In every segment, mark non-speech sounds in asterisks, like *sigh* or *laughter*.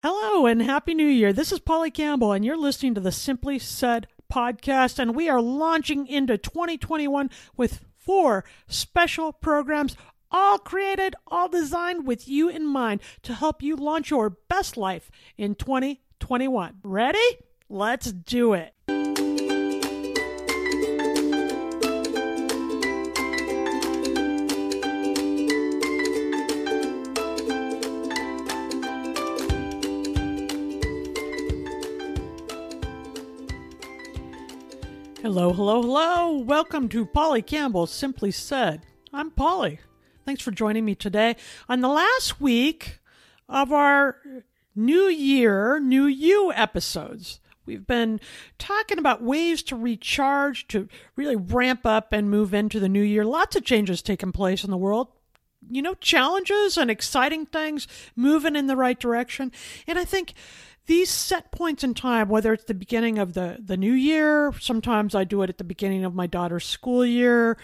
Hello and Happy New Year. This is Polly Campbell, and you're listening to the Simply Said podcast. And we are launching into 2021 with four special programs, all created, all designed with you in mind to help you launch your best life in 2021. Ready? Let's do it. Hello, hello, hello. Welcome to Polly Campbell Simply Said. I'm Polly. Thanks for joining me today on the last week of our New Year, New You episodes. We've been talking about ways to recharge, to really ramp up and move into the new year. Lots of changes taking place in the world. You know, challenges and exciting things moving in the right direction. And I think these set points in time, whether it's the beginning of the, the new year, sometimes I do it at the beginning of my daughter's school year,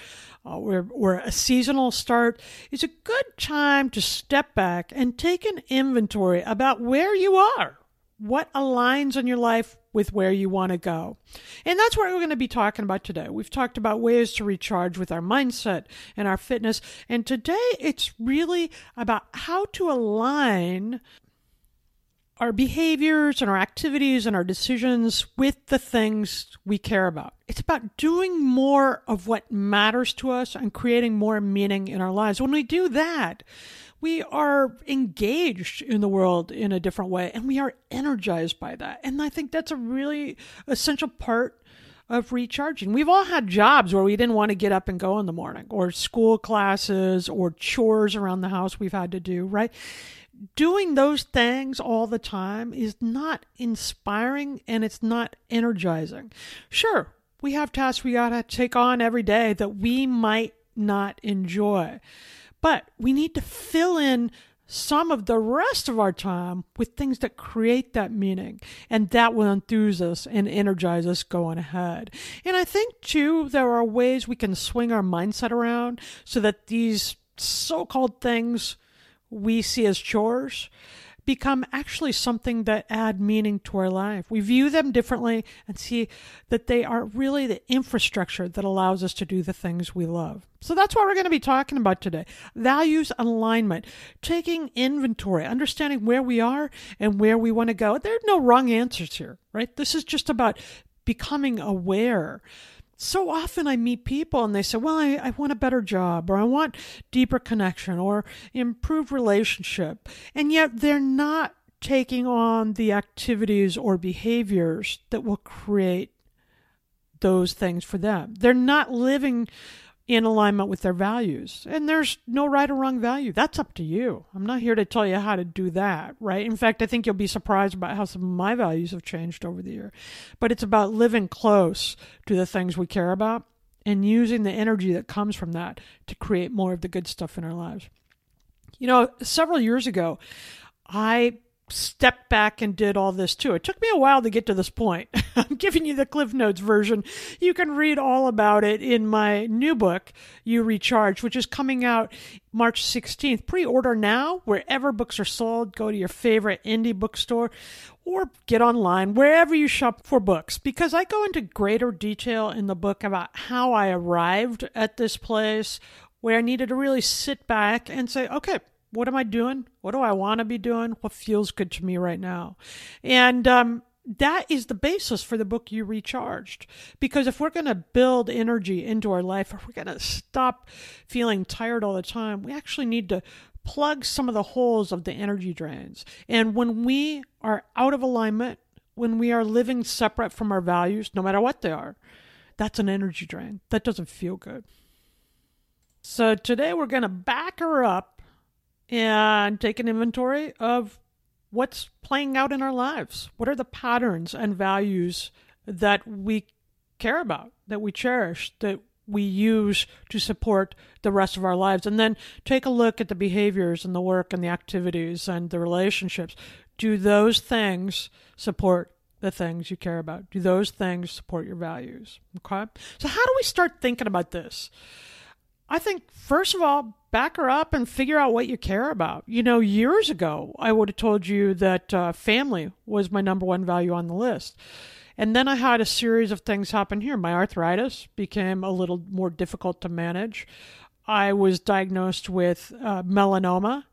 uh, or, or a seasonal start, is a good time to step back and take an inventory about where you are, what aligns in your life with where you want to go. And that's what we're going to be talking about today. We've talked about ways to recharge with our mindset and our fitness. And today it's really about how to align our behaviors and our activities and our decisions with the things we care about. It's about doing more of what matters to us and creating more meaning in our lives. When we do that, we are engaged in the world in a different way and we are energized by that. And I think that's a really essential part of recharging. We've all had jobs where we didn't want to get up and go in the morning, or school classes, or chores around the house we've had to do, right? Doing those things all the time is not inspiring and it's not energizing. Sure, we have tasks we got to take on every day that we might not enjoy, but we need to fill in some of the rest of our time with things that create that meaning and that will enthuse us and energize us going ahead. And I think too, there are ways we can swing our mindset around so that these so called things we see as chores become actually something that add meaning to our life. We view them differently and see that they are really the infrastructure that allows us to do the things we love. So that's what we're going to be talking about today. Values alignment, taking inventory, understanding where we are and where we want to go. There are no wrong answers here, right? This is just about becoming aware so often I meet people and they say, Well, I, I want a better job, or I want deeper connection, or improved relationship. And yet they're not taking on the activities or behaviors that will create those things for them. They're not living in alignment with their values. And there's no right or wrong value. That's up to you. I'm not here to tell you how to do that, right? In fact, I think you'll be surprised about how some of my values have changed over the year. But it's about living close to the things we care about and using the energy that comes from that to create more of the good stuff in our lives. You know, several years ago, I stepped back and did all this too. It took me a while to get to this point. *laughs* I'm giving you the Cliff Notes version. You can read all about it in my new book, You Recharged, which is coming out March 16th. Pre order now wherever books are sold. Go to your favorite indie bookstore or get online wherever you shop for books because I go into greater detail in the book about how I arrived at this place where I needed to really sit back and say, okay, what am I doing? What do I want to be doing? What feels good to me right now? And um, that is the basis for the book you recharged because if we're going to build energy into our life if we're going to stop feeling tired all the time we actually need to plug some of the holes of the energy drains and when we are out of alignment when we are living separate from our values no matter what they are that's an energy drain that doesn't feel good so today we're going to back her up and take an inventory of what's playing out in our lives. What are the patterns and values that we care about, that we cherish, that we use to support the rest of our lives? And then take a look at the behaviors and the work and the activities and the relationships. Do those things support the things you care about? Do those things support your values? Okay. So, how do we start thinking about this? I think, first of all, back her up and figure out what you care about. You know, years ago, I would have told you that uh, family was my number one value on the list. And then I had a series of things happen here. My arthritis became a little more difficult to manage. I was diagnosed with uh, melanoma.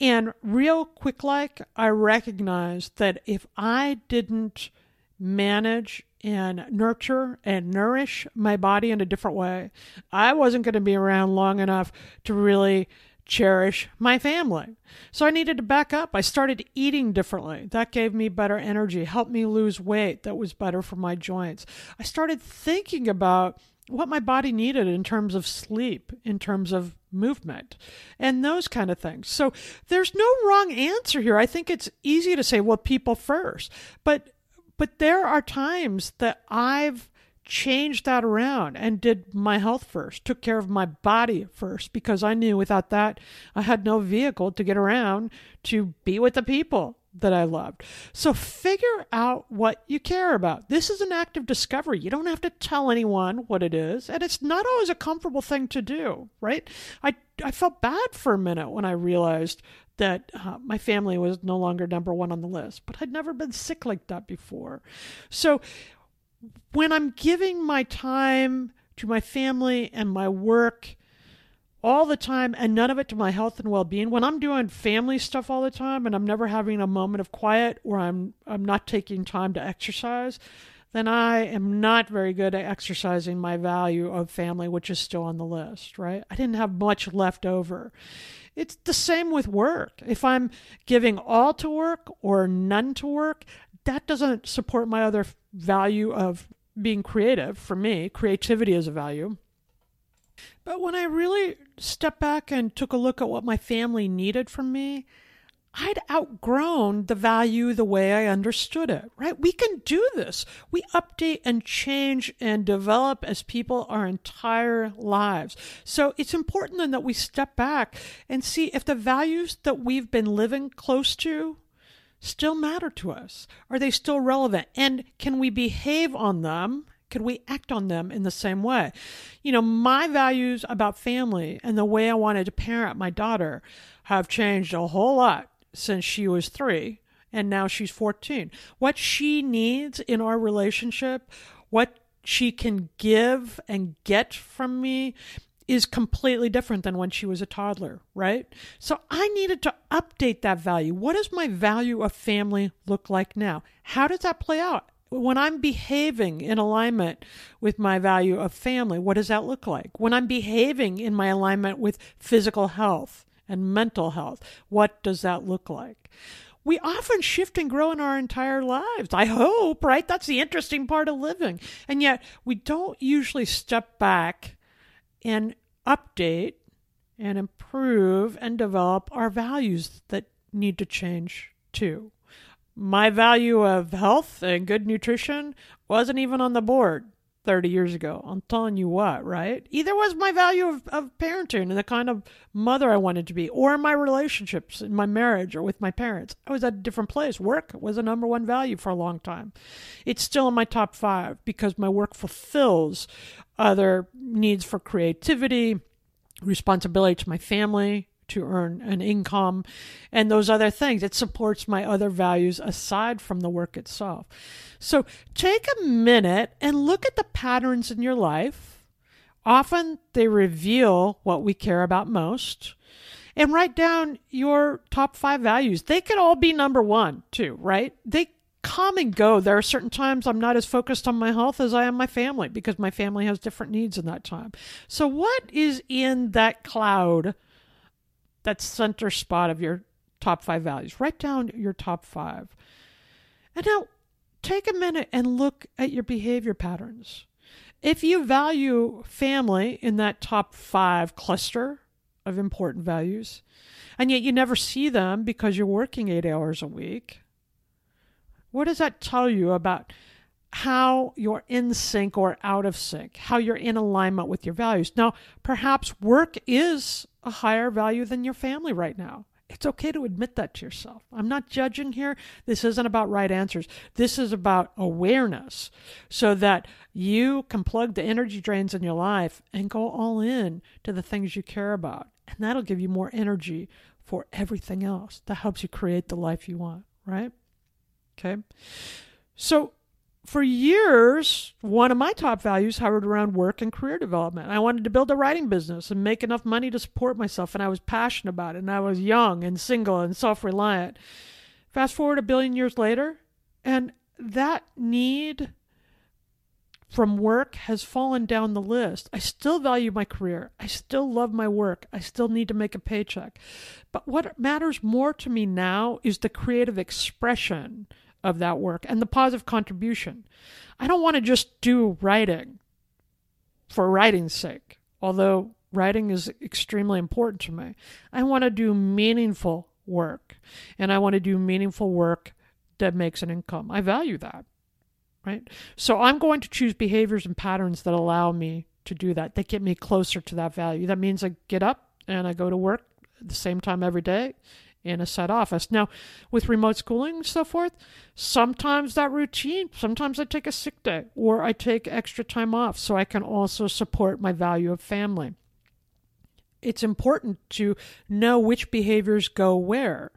And real quick like, I recognized that if I didn't manage and nurture and nourish my body in a different way. I wasn't going to be around long enough to really cherish my family. So I needed to back up. I started eating differently. That gave me better energy, helped me lose weight. That was better for my joints. I started thinking about what my body needed in terms of sleep, in terms of movement, and those kind of things. So there's no wrong answer here. I think it's easy to say, well, people first. But but there are times that I've changed that around and did my health first, took care of my body first, because I knew without that, I had no vehicle to get around to be with the people that I loved. So figure out what you care about. This is an act of discovery. You don't have to tell anyone what it is, and it's not always a comfortable thing to do, right? I I felt bad for a minute when I realized that uh, my family was no longer number one on the list, but I'd never been sick like that before. So when I'm giving my time to my family and my work all the time and none of it to my health and well-being when i'm doing family stuff all the time and i'm never having a moment of quiet or i'm i'm not taking time to exercise then i am not very good at exercising my value of family which is still on the list right i didn't have much left over it's the same with work. If I'm giving all to work or none to work, that doesn't support my other value of being creative for me. Creativity is a value. But when I really stepped back and took a look at what my family needed from me, I'd outgrown the value the way I understood it, right? We can do this. We update and change and develop as people our entire lives. So it's important then that we step back and see if the values that we've been living close to still matter to us. Are they still relevant? And can we behave on them? Can we act on them in the same way? You know, my values about family and the way I wanted to parent my daughter have changed a whole lot since she was three and now she's 14. What she needs in our relationship, what she can give and get from me is completely different than when she was a toddler, right? So I needed to update that value. What does my value of family look like now? How does that play out? When I'm behaving in alignment with my value of family, what does that look like? When I'm behaving in my alignment with physical health, and mental health. What does that look like? We often shift and grow in our entire lives. I hope, right? That's the interesting part of living. And yet, we don't usually step back and update and improve and develop our values that need to change too. My value of health and good nutrition wasn't even on the board 30 years ago. I'm telling you what, right? Either was my value of, of parenting and the kind of mother I wanted to be, or my relationships in my marriage or with my parents. I was at a different place. Work was a number one value for a long time. It's still in my top five because my work fulfills other needs for creativity, responsibility to my family, to earn an income and those other things. It supports my other values aside from the work itself. So take a minute and look at the patterns in your life. Often they reveal what we care about most. And write down your top five values. They could all be number one, too, right? They come and go. There are certain times I'm not as focused on my health as I am my family because my family has different needs in that time. So, what is in that cloud, that center spot of your top five values? Write down your top five. And now take a minute and look at your behavior patterns. If you value family in that top five cluster of important values, and yet you never see them because you're working eight hours a week, what does that tell you about how you're in sync or out of sync, how you're in alignment with your values? Now, perhaps work is a higher value than your family right now. It's okay to admit that to yourself. I'm not judging here. This isn't about right answers. This is about awareness so that you can plug the energy drains in your life and go all in to the things you care about. And that'll give you more energy for everything else. That helps you create the life you want, right? Okay. So for years, one of my top values hovered around work and career development. I wanted to build a writing business and make enough money to support myself, and I was passionate about it, and I was young and single and self reliant. Fast forward a billion years later, and that need from work has fallen down the list. I still value my career. I still love my work. I still need to make a paycheck. But what matters more to me now is the creative expression of that work and the positive contribution. I don't want to just do writing for writing's sake, although writing is extremely important to me. I want to do meaningful work, and I want to do meaningful work that makes an income. I value that, right? So I'm going to choose behaviors and patterns that allow me to do that, that get me closer to that value. That means I get up and I go to work at the same time every day in a set office. Now, with remote schooling and so forth, sometimes that routine, sometimes I take a sick day or I take extra time off so I can also support my value of family. It's important to know which behaviors go where.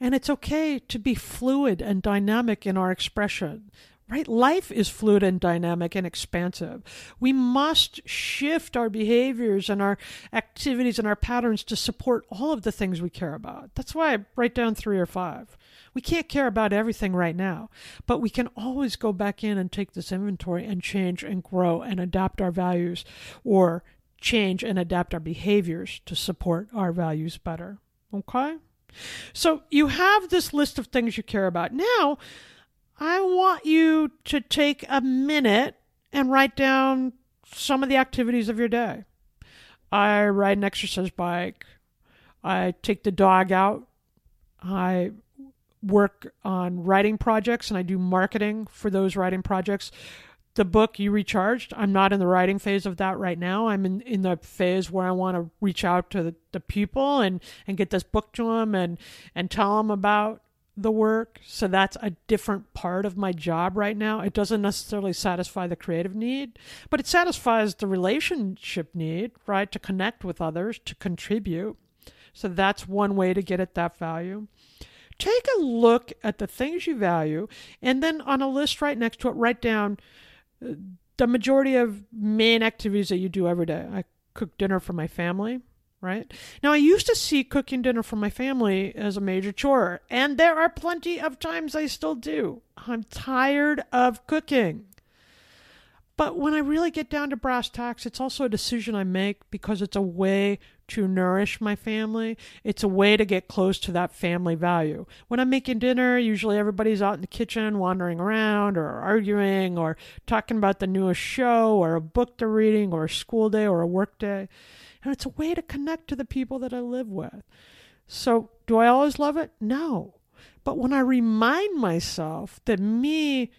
And it's okay to be fluid and dynamic in our expression right? Life is fluid and dynamic and expansive. We must shift our behaviors and our activities and our patterns to support all of the things we care about. That's why I write down three or five. We can't care about everything right now, but we can always go back in and take this inventory and change and grow and adapt our values or change and adapt our behaviors to support our values better. Okay? So you have this list of things you care about. Now, I want you to take a minute and write down some of the activities of your day. I ride an exercise bike. I take the dog out. I work on writing projects and I do marketing for those writing projects. The book You Recharged, I'm not in the writing phase of that right now. I'm in, in the phase where I want to reach out to the, the people and, and get this book to them and, and tell them about the work. So that's a different part of my job right now. It doesn't necessarily satisfy the creative need, but it satisfies the relationship need, right? To connect with others, to contribute. So that's one way to get at that value. Take a look at the things you value, and then on a list right next to it, write down uh, the majority of main activities that you do every day. I cook dinner for my family right? Now, I used to see cooking dinner for my family as a major chore, and there are plenty of times I still do. I'm tired of cooking. But when I really get down to brass tacks, it's also a decision I make because it's a way to nourish my family. It's a way to get close to that family value. When I'm making dinner, usually everybody's out in the kitchen wandering around or arguing or talking about the newest show or a book they're reading or a school day or a work day. And it's a way to connect to the people that I live with. So, do I always love it? No. But when I remind myself that me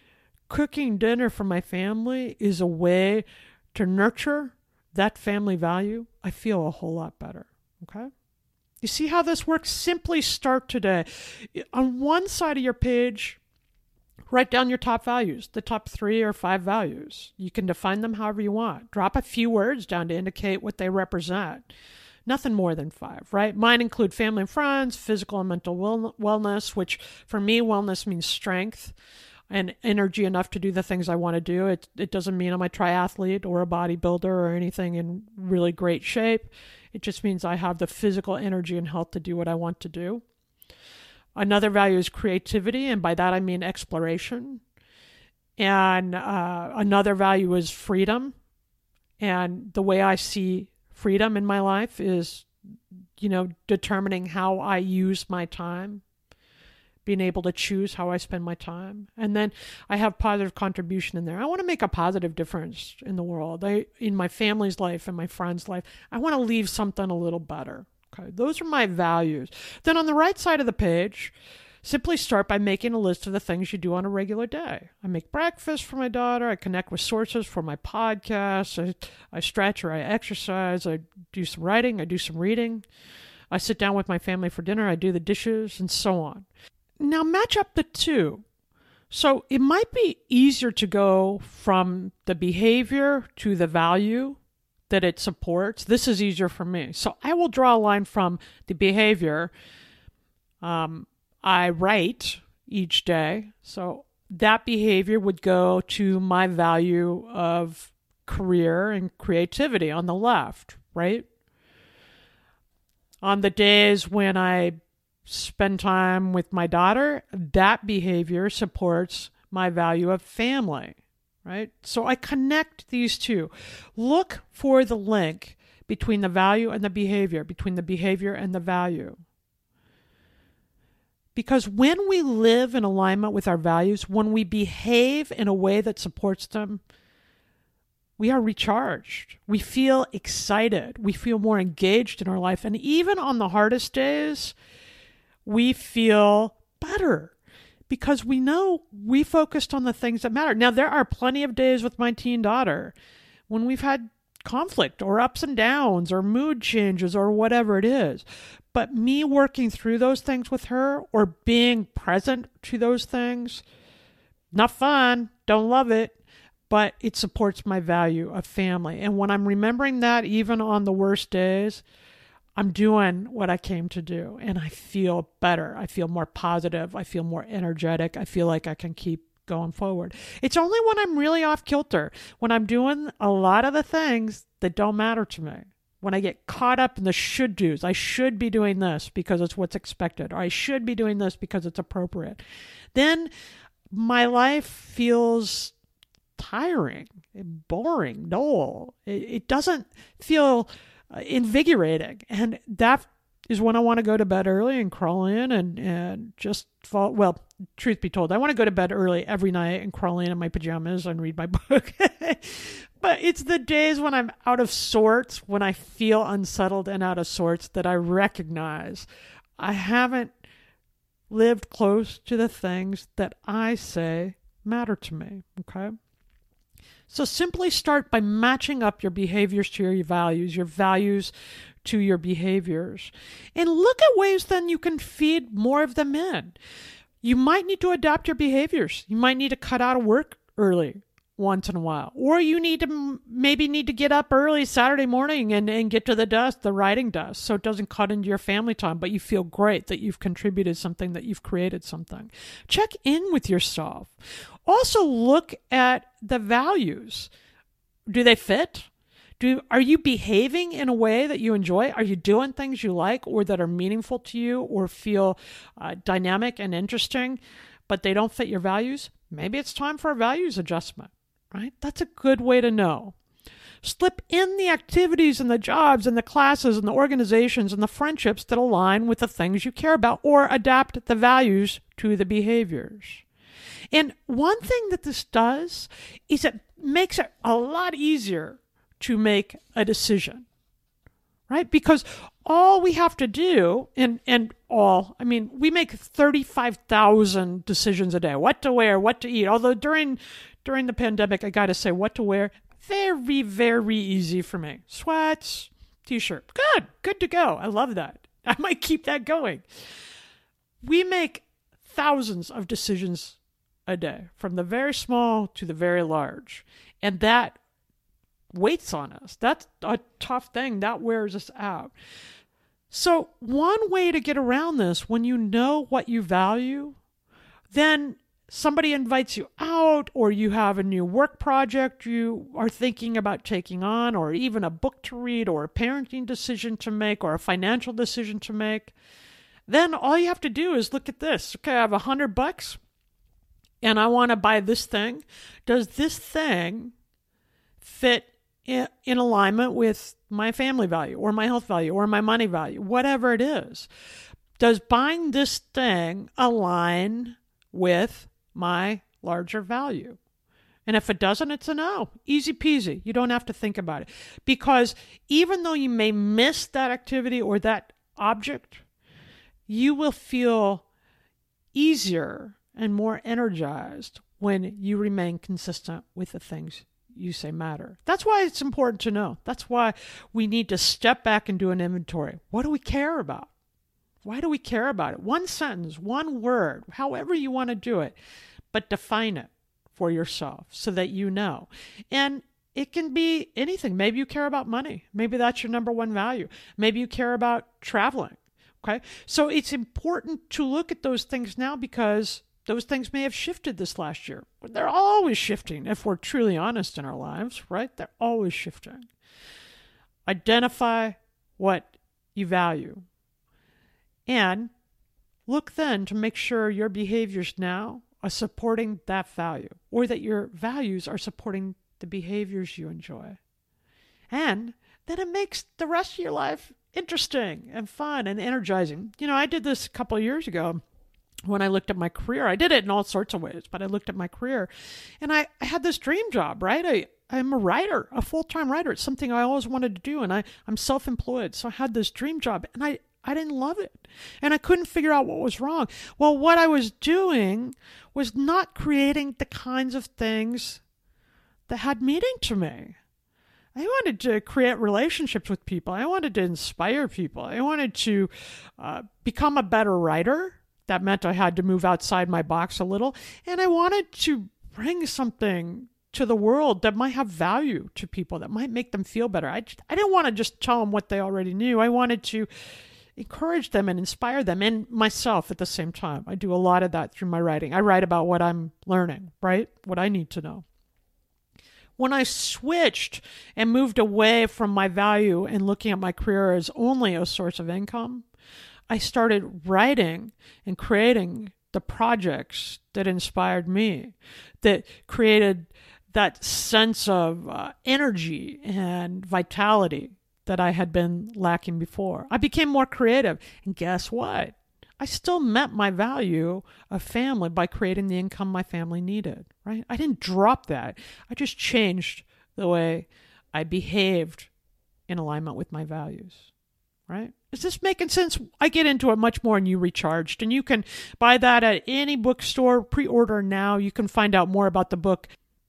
cooking dinner for my family is a way to nurture that family value, I feel a whole lot better. Okay? You see how this works? Simply start today. On one side of your page, Write down your top values, the top three or five values. You can define them however you want. Drop a few words down to indicate what they represent. Nothing more than five, right? Mine include family and friends, physical and mental wellness, which for me, wellness means strength and energy enough to do the things I want to do. It, it doesn't mean I'm a triathlete or a bodybuilder or anything in really great shape. It just means I have the physical energy and health to do what I want to do. Another value is creativity, and by that I mean exploration. And uh, another value is freedom. And the way I see freedom in my life is, you know, determining how I use my time, being able to choose how I spend my time. And then I have positive contribution in there. I want to make a positive difference in the world, I, in my family's life and my friends' life. I want to leave something a little better. Okay, those are my values. Then on the right side of the page, simply start by making a list of the things you do on a regular day. I make breakfast for my daughter. I connect with sources for my podcast. I, I stretch or I exercise. I do some writing. I do some reading. I sit down with my family for dinner. I do the dishes and so on. Now, match up the two. So it might be easier to go from the behavior to the value that it supports. This is easier for me. So I will draw a line from the behavior. Um, I write each day. So that behavior would go to my value of career and creativity on the left, right? On the days when I spend time with my daughter, that behavior supports my value of family right? So I connect these two. Look for the link between the value and the behavior, between the behavior and the value. Because when we live in alignment with our values, when we behave in a way that supports them, we are recharged. We feel excited. We feel more engaged in our life. And even on the hardest days, we feel better because we know we focused on the things that matter. Now, there are plenty of days with my teen daughter when we've had conflict or ups and downs or mood changes or whatever it is. But me working through those things with her or being present to those things, not fun, don't love it, but it supports my value of family. And when I'm remembering that, even on the worst days, I'm doing what I came to do and I feel better. I feel more positive. I feel more energetic. I feel like I can keep going forward. It's only when I'm really off kilter, when I'm doing a lot of the things that don't matter to me. When I get caught up in the should do's, I should be doing this because it's what's expected, or I should be doing this because it's appropriate. Then my life feels tiring, boring, dull. It, it doesn't feel invigorating. And that is when I want to go to bed early and crawl in and, and just fall. Well, truth be told, I want to go to bed early every night and crawl in in my pajamas and read my *laughs* book. but it's the days when I'm out of sorts, when I feel unsettled and out of sorts, that I recognize I haven't lived close to the things that I say matter to me. Okay. So simply start by matching up your behaviors to your values, your values to your behaviors. And look at ways then you can feed more of them in. You might need to adapt your behaviors. You might need to cut out of work early once in a while. Or you need to maybe need to get up early Saturday morning and, and get to the dust, the writing dust, so it doesn't cut into your family time, but you feel great that you've contributed something, that you've created something. Check in with yourself. Also look at the values. Do they fit? Do are you behaving in a way that you enjoy? Are you doing things you like or that are meaningful to you or feel uh, dynamic and interesting, but they don't fit your values? Maybe it's time for a values adjustment right? That's a good way to know. Slip in the activities and the jobs and the classes and the organizations and the friendships that align with the things you care about or adapt the values to the behaviors. And one thing that this does is it makes it a lot easier to make a decision, right? Because all we have to do, and, and all, I mean, we make 35,000 decisions a day what to wear, what to eat. Although during during the pandemic, I got to say, what to wear, very, very easy for me. Sweats, t shirt. Good, good to go. I love that. *laughs* I might keep that going. We make thousands of decisions a day, from the very small to the very large. And that weights on us. That's a tough thing. That wears us out. So, one way to get around this, when you know what you value, then somebody invites you out or you have a new work project you are thinking about taking on or even a book to read or a parenting decision to make or a financial decision to make then all you have to do is look at this. Okay, I have a hundred bucks and I want to buy this thing. Does this thing fit in, alignment with my family value or my health value or my money value, whatever it is? Does buying this thing align with my larger value? And if it doesn't, it's a no. Easy peasy. You don't have to think about it. Because even though you may miss that activity or that object, you will feel easier and more energized when you remain consistent with the things you say matter. That's why it's important to know. That's why we need to step back and do an inventory. What do we care about? Why do we care about it? One sentence, one word, however you want to do it, but define it for yourself so that you know. And it can be anything. Maybe you care about money. Maybe that's your number one value. Maybe you care about traveling. Okay. So it's important to look at those things now because those things may have shifted this last year. They're always shifting if we're truly honest in our lives, right? They're always shifting. Identify what you value. And look then to make sure your behaviors now are supporting that value or that your values are supporting the behaviors you enjoy. And then it makes the rest of your life interesting and fun and energizing. You know, I did this a couple years ago when I looked at my career. I did it in all sorts of ways, but I looked at my career and I, I had this dream job, right? I, I'm a writer, a full time writer. It's something I always wanted to do, and I, I'm self employed. So I had this dream job, and I, I didn't love it. And I couldn't figure out what was wrong. Well, what I was doing was not creating the kinds of things that had meaning to me. I wanted to create relationships with people. I wanted to inspire people. I wanted to uh, become a better writer. That meant I had to move outside my box a little. And I wanted to bring something to the world that might have value to people, that might make them feel better. I, I didn't want to just tell them what they already knew. I wanted to encourage them and inspire them and myself at the same time. I do a lot of that through my writing. I write about what I'm learning, right? What I need to know. When I switched and moved away from my value and looking at my career as only a source of income, I started writing and creating the projects that inspired me, that created that sense of uh, energy and vitality that I had been lacking before. I became more creative. And guess what? I still met my value of family by creating the income my family needed, right? I didn't drop that. I just changed the way I behaved in alignment with my values, right? Is this making sense? I get into it much more in You Recharged, and you can buy that at any bookstore, pre order now. You can find out more about the book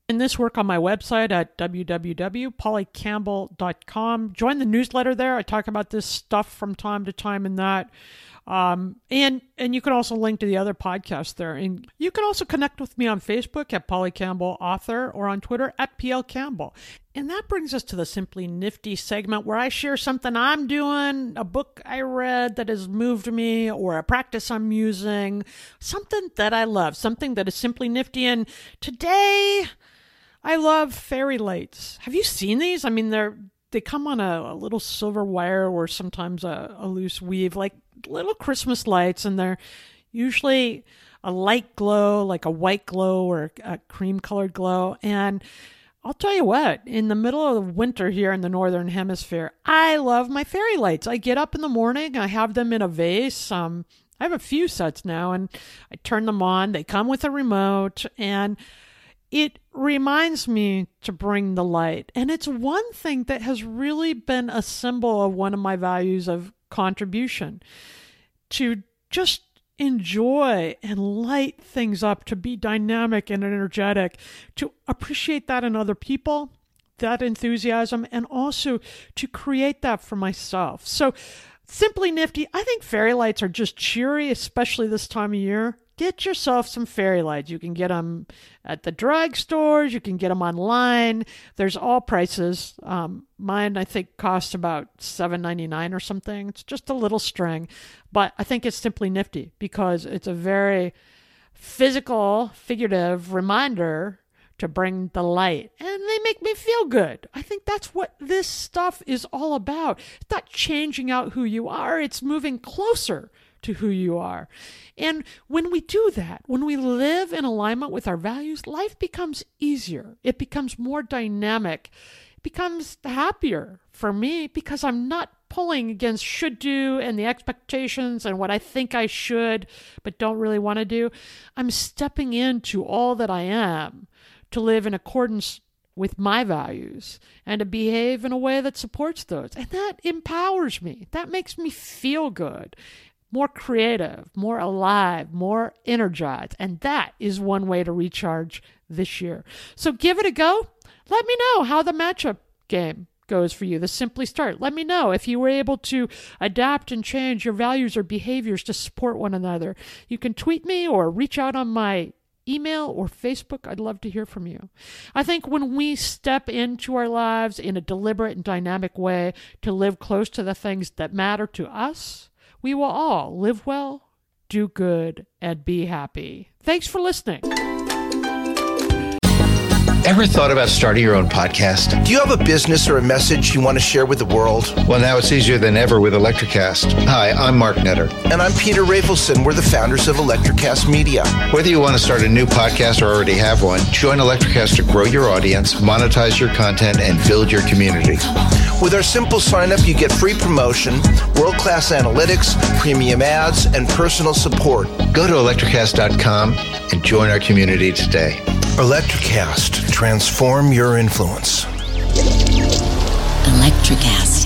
in this work on my website at www.pollycampbell.com. Join the newsletter there. I talk about this stuff from time to time in that. Um, and and you can also link to the other podcasts there. And you can also connect with me on Facebook at Polly Campbell Author or on Twitter at PL Campbell. And that brings us to the Simply Nifty segment where I share something I'm doing, a book I read that has moved me, or a practice I'm using, something that I love, something that is simply nifty. And today, I love fairy lights. Have you seen these? I mean, they're they come on a, a little silver wire or sometimes a, a loose weave, like little Christmas lights, and they're usually a light glow, like a white glow or a cream colored glow. And I'll tell you what, in the middle of the winter here in the northern hemisphere, I love my fairy lights. I get up in the morning, I have them in a vase. Um, I have a few sets now, and I turn them on. They come with a remote, and it reminds me to bring the light. And it's one thing that has really been a symbol of one of my values of contribution to just enjoy and light things up, to be dynamic and energetic, to appreciate that in other people, that enthusiasm, and also to create that for myself. So, simply nifty, I think fairy lights are just cheery, especially this time of year get yourself some fairy lights. You can get them at the drugstores. You can get them online. There's all prices. Um, mine, I think, costs about seven ninety nine or something. It's just a little string, but I think it's simply nifty because it's a very physical, figurative reminder to bring the light. And they make me feel good. I think that's what this stuff is all about. It's not changing out who you are, it's moving closer to who you are. And when we do that, when we live in alignment with our values, life becomes easier. It becomes more dynamic. It becomes happier for me because I'm not pulling against should do and the expectations and what I think I should but don't really want to do. I'm stepping into all that I am to live in accordance with my values and to behave in a way that supports those. And that empowers me. That makes me feel good, more creative, more alive, more energized. And that is one way to recharge this year. So give it a go. Let me know how the matchup game goes for you, the Simply Start. Let me know if you were able to adapt and change your values or behaviors to support one another. You can tweet me or reach out on my email or Facebook. I'd love to hear from you. I think when we step into our lives in a deliberate and dynamic way to live close to the things that matter to us, we will all live well, do good, and be happy. Thanks for listening. Ever thought about starting your own podcast? Do you have a business or a message you want to share with the world? Well, now it's easier than ever with Electrocast. Hi, I'm Mark Netter. And I'm Peter Rafelson. We're the founders of Electrocast Media. Whether you want to start a new podcast or already have one, join Electrocast to grow your audience, monetize your content, and build your community. With our simple sign up, you get free promotion, world class analytics, premium ads, and personal support. Go to electrocast.com and join our community today. Electrocast. Transform your influence. Electrocast.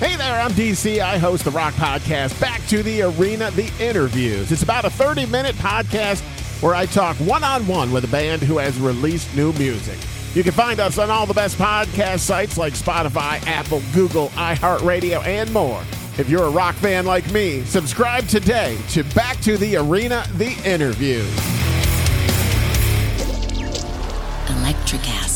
Hey there, I'm DC. I host the Rock Podcast, Back to the Arena, The Interviews. It's about a 30 minute podcast where I talk one on one with a band who has released new music. You can find us on all the best podcast sites like Spotify, Apple, Google, iHeartRadio, and more. If you're a rock fan like me, subscribe today to Back to the Arena, The Interviews. Electrocast.